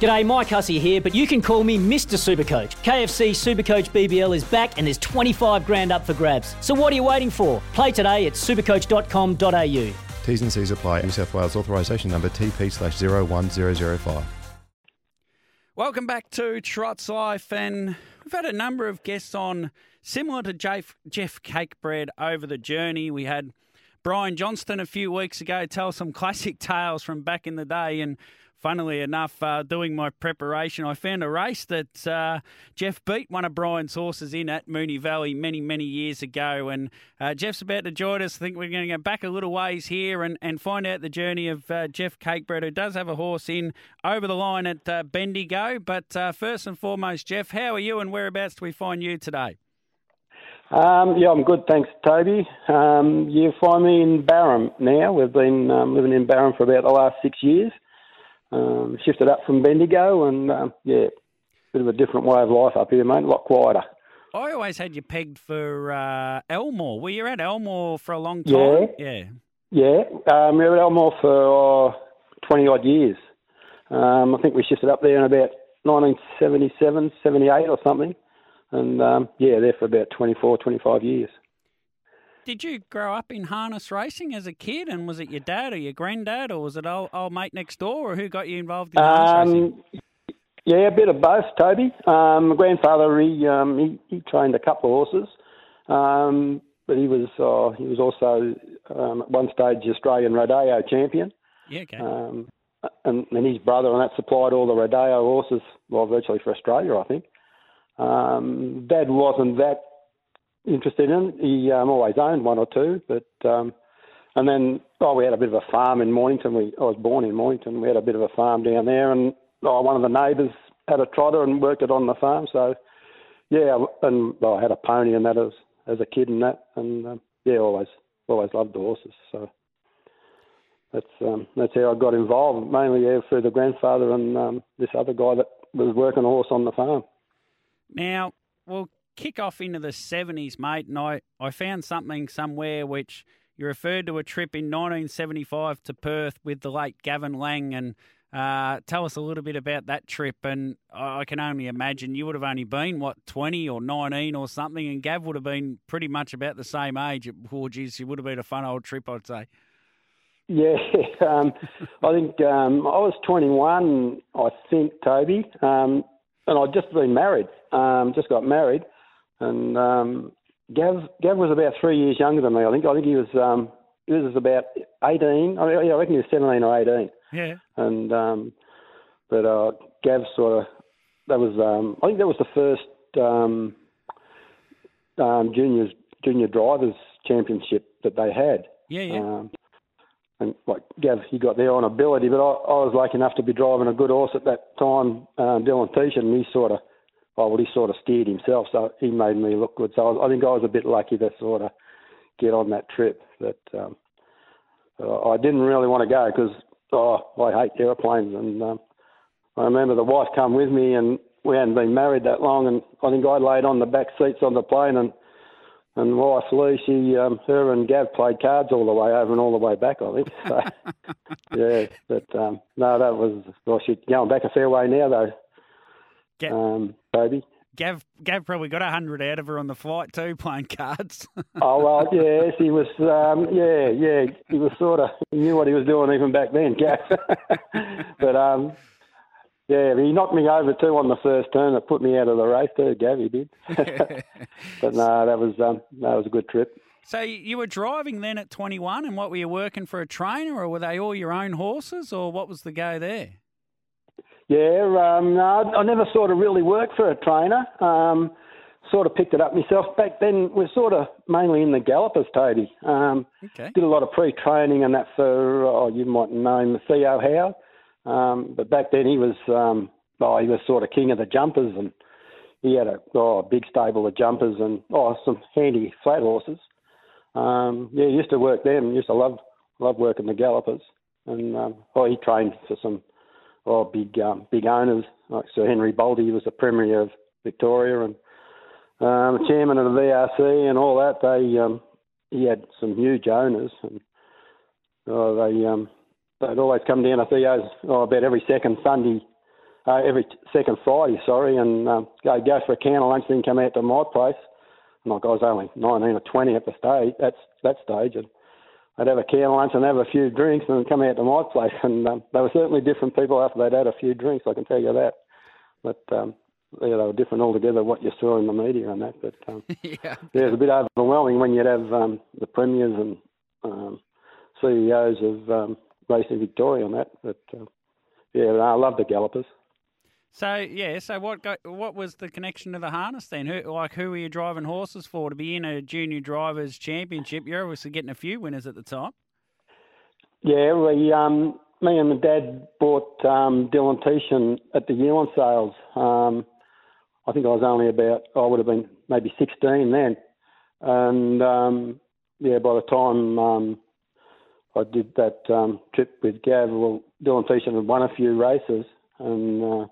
G'day, Mike Hussey here, but you can call me Mr. Supercoach. KFC Supercoach BBL is back and there's 25 grand up for grabs. So what are you waiting for? Play today at supercoach.com.au. T's and C's apply. New South Wales authorisation number TP slash 01005. Welcome back to Trots Life, and we've had a number of guests on similar to Jeff, Jeff Cakebread over the journey. We had Brian Johnston a few weeks ago tell some classic tales from back in the day, and funnily enough, uh, doing my preparation, I found a race that uh, Jeff beat one of Brian's horses in at Moonee Valley many, many years ago. And uh, Jeff's about to join us. I think we're going to go back a little ways here and, and find out the journey of uh, Jeff Cakebread, who does have a horse in over the line at uh, Bendigo. But uh, first and foremost, Jeff, how are you and whereabouts do we find you today? Um, yeah, I'm good, thanks, Toby. Um, you find me in Barham now. We've been um, living in Barham for about the last six years. Um, shifted up from Bendigo, and um, yeah, bit of a different way of life up here, mate. A lot quieter. I always had you pegged for uh, Elmore. Were you at Elmore for a long time? Yeah, yeah. Yeah, um, we were at Elmore for twenty odd years. Um, I think we shifted up there in about 1977, 78 or something, and um, yeah, there for about 24, 25 years. Did you grow up in harness racing as a kid, and was it your dad or your granddad, or was it old, old mate next door, or who got you involved in harness Um, racing? yeah, a bit of both, Toby. Um, my grandfather, he, um, he he trained a couple of horses, um, but he was uh, he was also um, at one stage Australian rodeo champion. Yeah, okay. Um, and, and his brother, and that supplied all the rodeo horses, well, virtually for Australia, I think. Um, Dad wasn't that interested in. He um, always owned one or two, but um, and then oh, we had a bit of a farm in Mornington. We I was born in Mornington. We had a bit of a farm down there, and oh, one of the neighbours had a trotter and worked it on the farm. So yeah, and well, I had a pony and that as as a kid and that, and um, yeah, always always loved the horses. So that's um, that's how I got involved. Mainly yeah, through the grandfather and um, this other guy that was working a horse on the farm. Now, we'll kick off into the 70s, mate, and I, I found something somewhere which you referred to a trip in 1975 to Perth with the late Gavin Lang, and uh, tell us a little bit about that trip. And I can only imagine you would have only been, what, 20 or 19 or something, and Gav would have been pretty much about the same age. Oh, geez, it would have been a fun old trip, I'd say. Yeah, um, I think um, I was 21, I think, Toby, um, and I'd just been married, um, just got married, and um, Gav Gav was about three years younger than me. I think I think he was um, he was about 18. I, mean, I reckon he was 17 or 18. Yeah. And um, but uh, Gav sort of that was um, I think that was the first um, um, juniors junior drivers championship that they had. Yeah, yeah. Um, and like Gav, he got there on ability, but I, I was lucky enough to be driving a good horse at that time, um, Dylan Teacher, and he sort of, oh, well, he sort of steered himself, so he made me look good. So I, was, I think I was a bit lucky to sort of get on that trip. But um, uh, I didn't really want to go because oh, I hate aeroplanes, and um, I remember the wife come with me, and we hadn't been married that long, and I think I laid on the back seats on the plane, and and wife Lee, she, um, her and Gav played cards all the way over and all the way back. I think. So, yeah, but um, no, that was well, she's going back a fair way now though. Gav, Um, baby. Gav, Gav probably got a hundred out of her on the flight too, playing cards. Oh well, yes, he was. Um, yeah, yeah, he was sort of. He knew what he was doing even back then, Gav. but um, yeah, he knocked me over too on the first turn. That put me out of the race too, Gav. He did. but no, that was um, that was a good trip. so you were driving then at 21, and what were you working for a trainer, or were they all your own horses, or what was the go there? Yeah, um, no, I never sort of really worked for a trainer. Um, sort of picked it up myself. Back then, we're sort of mainly in the gallopers, Toby. Um, Okay. did a lot of pre-training and that for, oh, you might know him, Theo Howe. Um, but back then he was, um, oh, he was sort of king of the jumpers, and he had a oh, a big stable of jumpers and oh, some handy flat horses. Um, yeah, used to work them. Used to love love working the gallopers, and um, oh, he trained for some oh big um, big owners like Sir Henry Bolte was the premier of Victoria and um, chairman of the VRC and all that. They um, he had some huge owners, and oh, they um, they'd always come down to Theo's oh, about every second Sunday, uh, every second Friday, sorry, and um, go go for a can of lunch, then come out to my place. And like I was only 19 or 20 at the stage, that's that stage, and I'd have a can lunch and have a few drinks, and come out to my place. And um, they were certainly different people after they'd had a few drinks. I can tell you that. But um, yeah, they were different altogether. What you saw in the media and that, but um, yeah, yeah, it's a bit overwhelming when you'd have um, the premiers and um, CEOs of um, racing Victoria on that. But uh, yeah, I love the gallopers. So yeah, so what go, what was the connection to the harness then? Who like who were you driving horses for to be in a junior drivers championship? You're obviously getting a few winners at the time. Yeah, we um, me and my dad bought um, Dylan Teeshan at the Ewan sales. Um, I think I was only about I would have been maybe 16 then, and um, yeah, by the time um, I did that um, trip with Gav, well, Dylan Teeshan had won a few races, and uh,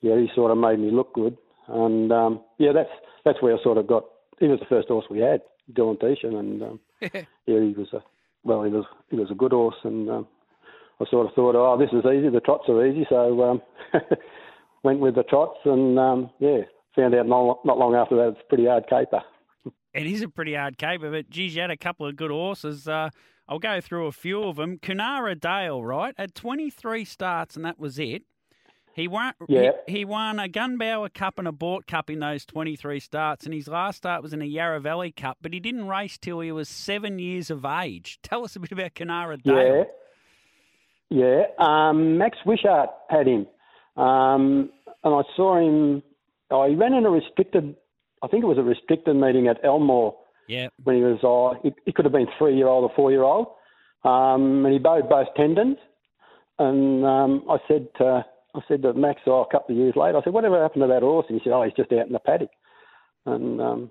yeah, he sort of made me look good, and um, yeah, that's that's where I sort of got. He was the first horse we had, Dylan Teeshan, and um, yeah, he was a well, he was he was a good horse, and um, I sort of thought, oh, this is easy. The trots are easy, so um, went with the trots, and um, yeah, found out not, not long after that it's a pretty hard caper. It is a pretty hard caper, but geez, you had a couple of good horses. Uh, I'll go through a few of them. Kunara Dale, right, had 23 starts, and that was it. He won. Yeah. He, he, won a Gunbower Cup and a Boort Cup in those 23 starts, and his last start was in a Yarra Valley Cup. But he didn't race till he was seven years of age. Tell us a bit about Kunara Dale. Yeah, yeah. Um, Max Wishart had him, um, and I saw him. Oh, he ran in a restricted. I think it was a restricted meeting at Elmore. Yeah. When he was, oh, he, he could have been three year old or four year old, um, and he bowed both tendons. And um, I said. To, I said to Max oh, a couple of years later, I said, whatever happened to that horse? And he said, oh, he's just out in the paddock. And um,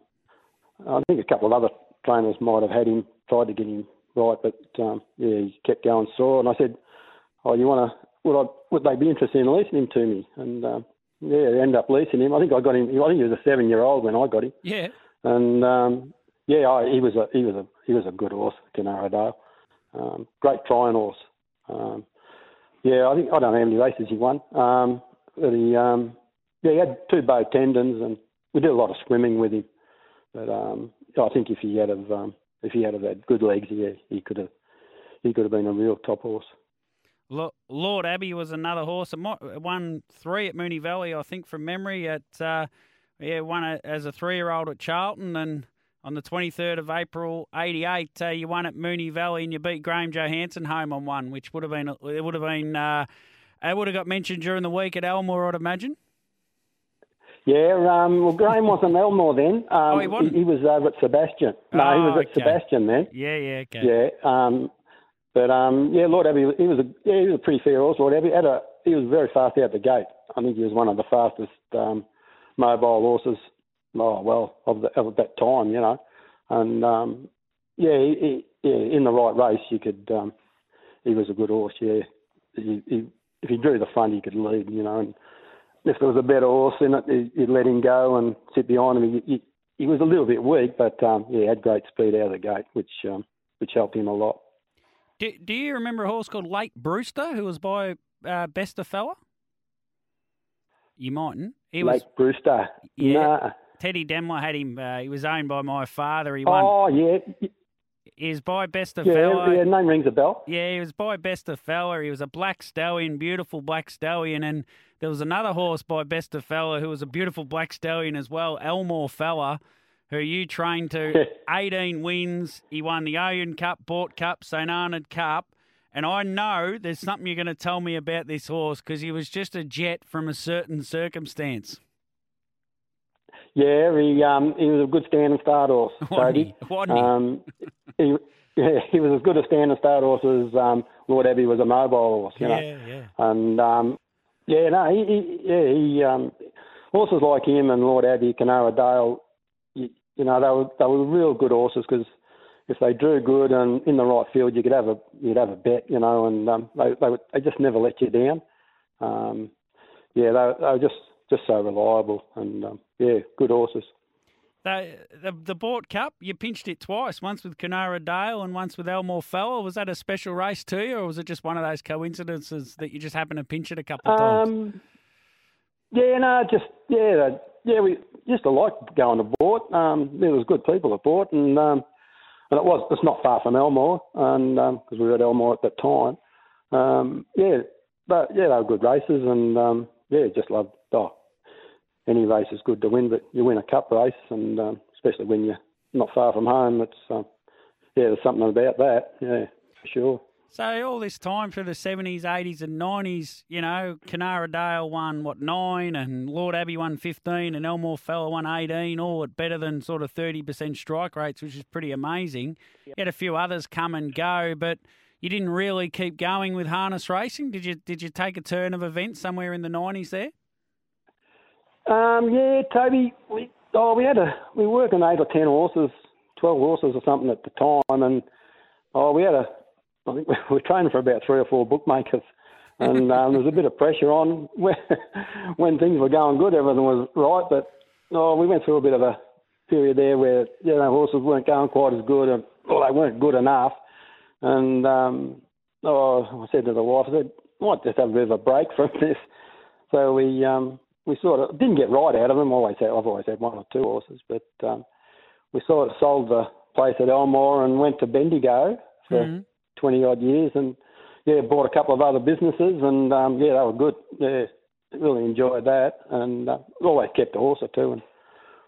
I think a couple of other trainers might have had him, tried to get him right, but um, yeah, he kept going sore. And I said, oh, you want to, would, I, would they be interested in leasing him to me? And um, yeah, they ended up leasing him. I think I got him, I think he was a seven year old when I got him. Yeah. And um, yeah, I, he was a he was a he was a good horse, Kunara Dale. Um, great trying horse. Um, yeah, I think I don't know how many races he won. Um, but he, um, yeah, he had two bow tendons, and we did a lot of swimming with him. But um, I think if he had have, um, if he had have had good legs, yeah, he could have, he could have been a real top horse. Lord Abbey was another horse. It won three at Moonee Valley, I think, from memory. At uh, yeah, won as a three-year-old at Charlton, and on the 23rd of April 88, uh, you won at Moonee Valley and you beat Graham Johansson home on one, which would have been, it would have been, uh, it would have got mentioned during the week at Elmore, I'd imagine. Yeah, um, well, Graham wasn't Elmore then. Um, oh, he wasn't? He, he, was over at Sebastian. No, oh, he was at okay. Sebastian then. Yeah, yeah, okay. Yeah, um, but um, yeah, Lord Abbey, he was a yeah, he was a pretty fair horse. Lord Abbey had a he was very fast out the gate. I think he was one of the fastest um, mobile horses. Oh well, of, the, of that time, you know. And um, yeah, he, he, yeah, in the right race, you could. Um, he was a good horse. Yeah, he, he, if he drew the front, he could lead. You know, and if there was a better horse in it, you'd let him go and sit behind him. He, he, he was a little bit weak, but um, yeah, he had great speed out of the gate, which um, which helped him a lot. Do, do you remember a horse called Lake Brewster who was by uh, Bester Fella? You mightn't. He Lake was Brewster. Yeah. Nah. Teddy Demler had him. Uh, he was owned by my father. He won. Oh yeah. He was by Bester Yeah, Fella. yeah, name rings a bell. Yeah, he was by Bester Fella. He was a black stallion, beautiful black stallion, and there was another horse by Bester Fella who was a beautiful black stallion as well, Elmore Fella, who you trained to 18 wins. He won the Owen Cup, Boort Cup, St Arnaud Cup. And I know there's something you're going to tell me about this horse because he was just a jet from a certain circumstance. Yeah, he um, he was a good stand and start horse, he? Wasn't he? Um, he, yeah, he was as good a stand and start horse as um, Lord Abbey was a mobile horse, you know. yeah, yeah. And um, Yeah, no, he, he yeah, he um, horses like him and Lord Abbey, Canara Dale, you, you know, they were they were real good horses because if they drew good and in the right field, you could have a you'd have a bet, you know, and um, they they, would, they just never let you down. Um, yeah, they, they were just just so reliable and um, yeah, good horses. The, the the Boort Cup, you pinched it twice, once with Canara Dale and once with Elmore Fella. Was that a special race to you, or was it just one of those coincidences that you just happened to pinch it a couple of times? Um, yeah, no, just yeah, yeah, we used to like going to Boort. Um, there was good people at Boort, and um, and it was it's not far from Elmore, and because um, we were at Elmore at that time. Um, yeah, but yeah, they were good races, and um, yeah, just loved. Any race is good to win, but you win a cup race, and um, especially when you're not far from home, it's um, yeah, there's something about that. Yeah, for sure. So all this time through the seventies, eighties, and nineties, you know, Canara Dale won what nine, and Lord Abbey won fifteen, and Elmore Fella won eighteen, all at better than sort of thirty percent strike rates, which is pretty amazing. You had a few others come and go, but you didn't really keep going with harness racing. Did you? Did you take a turn of events somewhere in the nineties there? Um, yeah, Toby. We oh we had a we were working eight or ten horses, twelve horses or something at the time, and oh we had a I think we were training for about three or four bookmakers, and um, there was a bit of pressure on when, when things were going good, everything was right, but oh we went through a bit of a period there where you know horses weren't going quite as good, and well they weren't good enough, and um, oh I said to the wife, I said might just have a bit of a break from this, so we um we sort of didn't get right out of them. Always had, I've always had one or two horses, but um, we sort of sold the place at Elmore and went to Bendigo for mm-hmm. twenty odd years, and yeah, bought a couple of other businesses, and um, yeah, they were good. Yeah, really enjoyed that, and uh, always kept a horse or two, and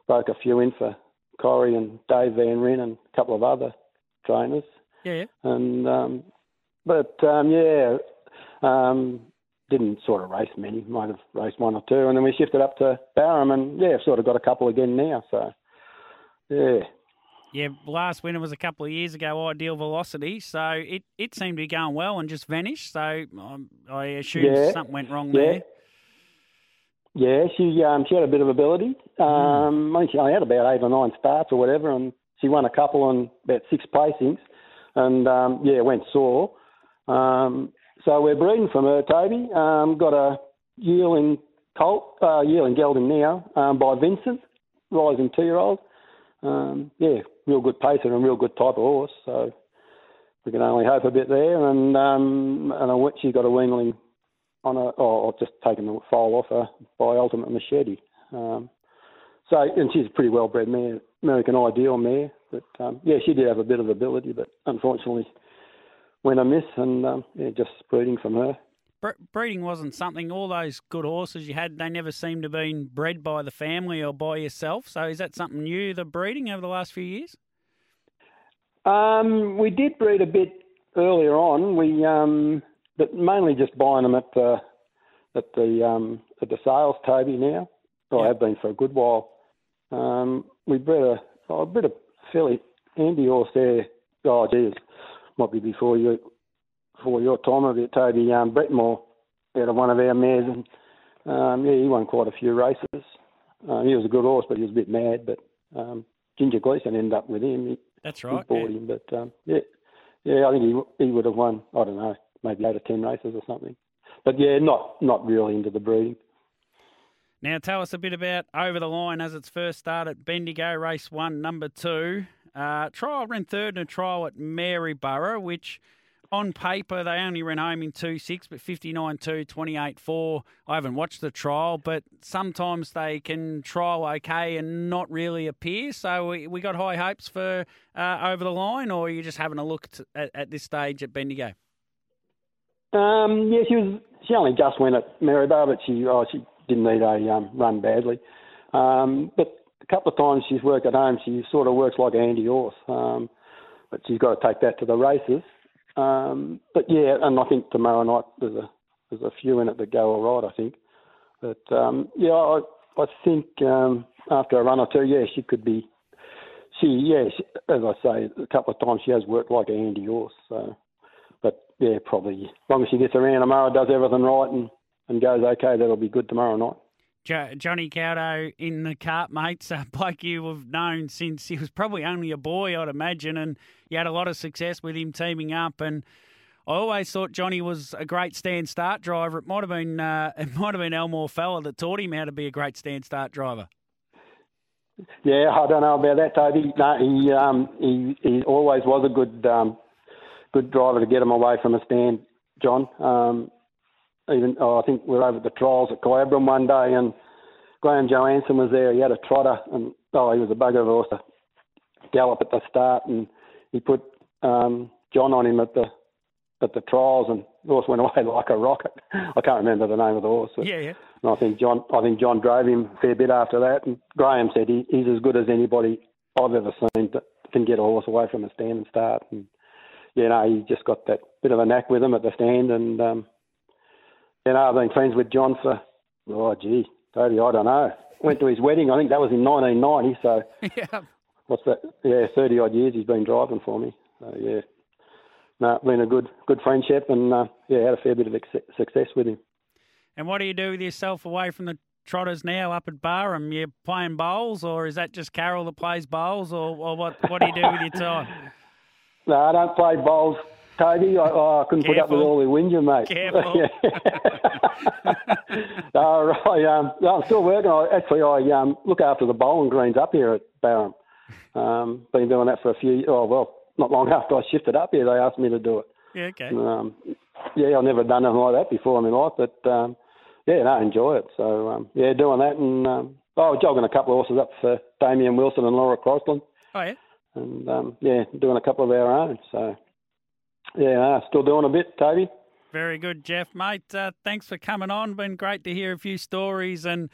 broke a few in for Corey and Dave Van Ryn and a couple of other trainers. Yeah, yeah. And um, but um, yeah, um, didn't sort of race many, might have raced one or two, and then we shifted up to Barham, and yeah, sort of got a couple again now. So, yeah. Yeah, last winter was a couple of years ago, Ideal Velocity. So it, it seemed to be going well and just vanished. So um, I assume yeah. something went wrong yeah. there. Yeah, she um, she had a bit of ability. Um, mm. I think she only had about eight or nine starts or whatever, and she won a couple on about six placings, and um, yeah, went sore. Um, so we're breeding from her, Toby. Um, got a yearling colt, uh, yearling gelding now um, by Vincent, rising two-year-old. Um, yeah, real good pacer and real good type of horse. So we can only hope a bit there. And um, and I, she got a weanling on a, oh, I've just taken the foal off her by Ultimate Machete. Um, so and she's a pretty well bred mare, American Ideal mare. But um, yeah, she did have a bit of ability, but unfortunately went amiss, and um, yeah, just breeding from her. breeding wasn't something. All those good horses you had, they never seemed to have been bred by the family or by yourself. So is that something new, the breeding over the last few years? Um, we did breed a bit earlier on. We, um, but mainly just buying them at the at the um, at the sales, Toby. Now, well, I have been for a good while. Um, we bred a, oh, a bit of fairly handy horse there. Oh, geez, might be before you before your time of it, Toby um, Bretmore out of one of our mares, and um, yeah, he won quite a few races. Um, he was a good horse, but he was a bit mad. But um, Ginger Gleeson ended up with him. He, That's right. He bought yeah. him, but um, yeah, yeah, I think he he would have won. I don't know, maybe eight or ten races or something. But yeah, not not really into the breeding. Now tell us a bit about over the line as it's first started. Bendigo race one, number two. Uh, trial ran third in a trial at Maryborough, which on paper they only ran home in 2 6, but 59 2, 28 4. I haven't watched the trial, but sometimes they can trial okay and not really appear. So we, we got high hopes for uh, over the line, or are you just having a look at, at this stage at Bendigo? Um, yeah, she was. She only just went at Maryborough, but she oh, she didn't need a um, run badly. Um, but a couple of times she's worked at home, she sort of works like Andy horse, um, but she's got to take that to the races. Um, but yeah, and I think tomorrow night there's a there's a few in it that go all right. I think, but um, yeah, I I think um, after a run or two, yeah, she could be. She yeah, she, as I say, a couple of times she has worked like Andy horse. So, but yeah, probably as long as she gets around tomorrow, does everything right, and and goes okay, that'll be good tomorrow night. Jo- Johnny Caldow in the cart, mates. A bloke you have known since he was probably only a boy, I'd imagine, and you had a lot of success with him teaming up. And I always thought Johnny was a great stand start driver. It might have been uh, it might have been Elmore Fella that taught him how to be a great stand start driver. Yeah, I don't know about that, Toby. No, he um, he he always was a good um, good driver to get him away from a stand, John. Um, even oh, I think we were over at the trials at Kyabram one day, and Graham Johansson was there. He had a trotter, and oh, he was a bugger of a horse to gallop at the start, and he put um, John on him at the at the trials, and the horse went away like a rocket. I can't remember the name of the horse. Yeah, yeah. And I think John, I think John drove him a fair bit after that. And Graham said he, he's as good as anybody I've ever seen that can get a horse away from a stand and start. And you know, he just got that bit of a knack with him at the stand. And um, you know, I've been friends with John for oh gee, Toby, I don't know. Went to his wedding. I think that was in 1990. So Yeah. what's that? Yeah, 30 odd years he's been driving for me. So yeah, no, it's been a good good friendship, and uh, yeah, had a fair bit of ex- success with him. And what do you do with yourself away from the trotters now up at Barham? You playing bowls, or is that just Carol that plays bowls, or, or what? What do you do with your time? No, I don't play bowls, Toby. I, oh, I couldn't put up with all the whinging, mate. Careful. no, I, um, no, I'm still working. I, actually, I um, look after the bowling greens up here at Barham. Um, been doing that for a few. Oh well, not long after I shifted up here, they asked me to do it. Yeah, okay. Um, yeah, I've never done anything like that before in my life, but um, yeah, no, I enjoy it. So um, yeah, doing that and um, oh, jogging a couple of horses up for Damien Wilson and Laura Crossland, Oh yeah. and um, yeah, doing a couple of our own. So yeah, still doing a bit, Toby. Very good, Jeff, mate. Uh, thanks for coming on. Been great to hear a few stories, and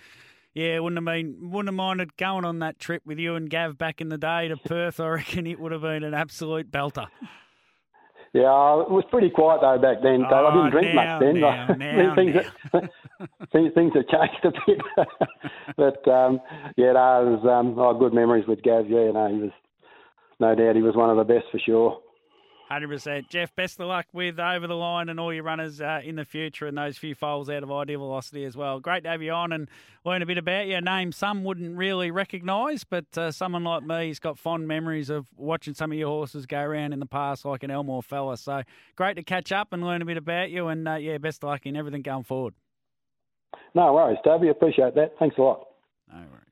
yeah, wouldn't have been wouldn't have minded going on that trip with you and Gav back in the day to Perth. I reckon it would have been an absolute belter. Yeah, it was pretty quiet though back then. Dave. I Oh, didn't drink now, much then. now, now, things, things, things have changed a bit, but um, yeah, no, it was um, oh, good memories with Gav. Yeah, no, he was no doubt he was one of the best for sure. Hundred percent, Jeff. Best of luck with over the line and all your runners uh, in the future, and those few foals out of ideal velocity as well. Great to have you on and learn a bit about your Name some wouldn't really recognise, but uh, someone like me's got fond memories of watching some of your horses go around in the past, like an Elmore fella. So great to catch up and learn a bit about you, and uh, yeah, best of luck in everything going forward. No worries, Toby. Appreciate that. Thanks a lot. No worries.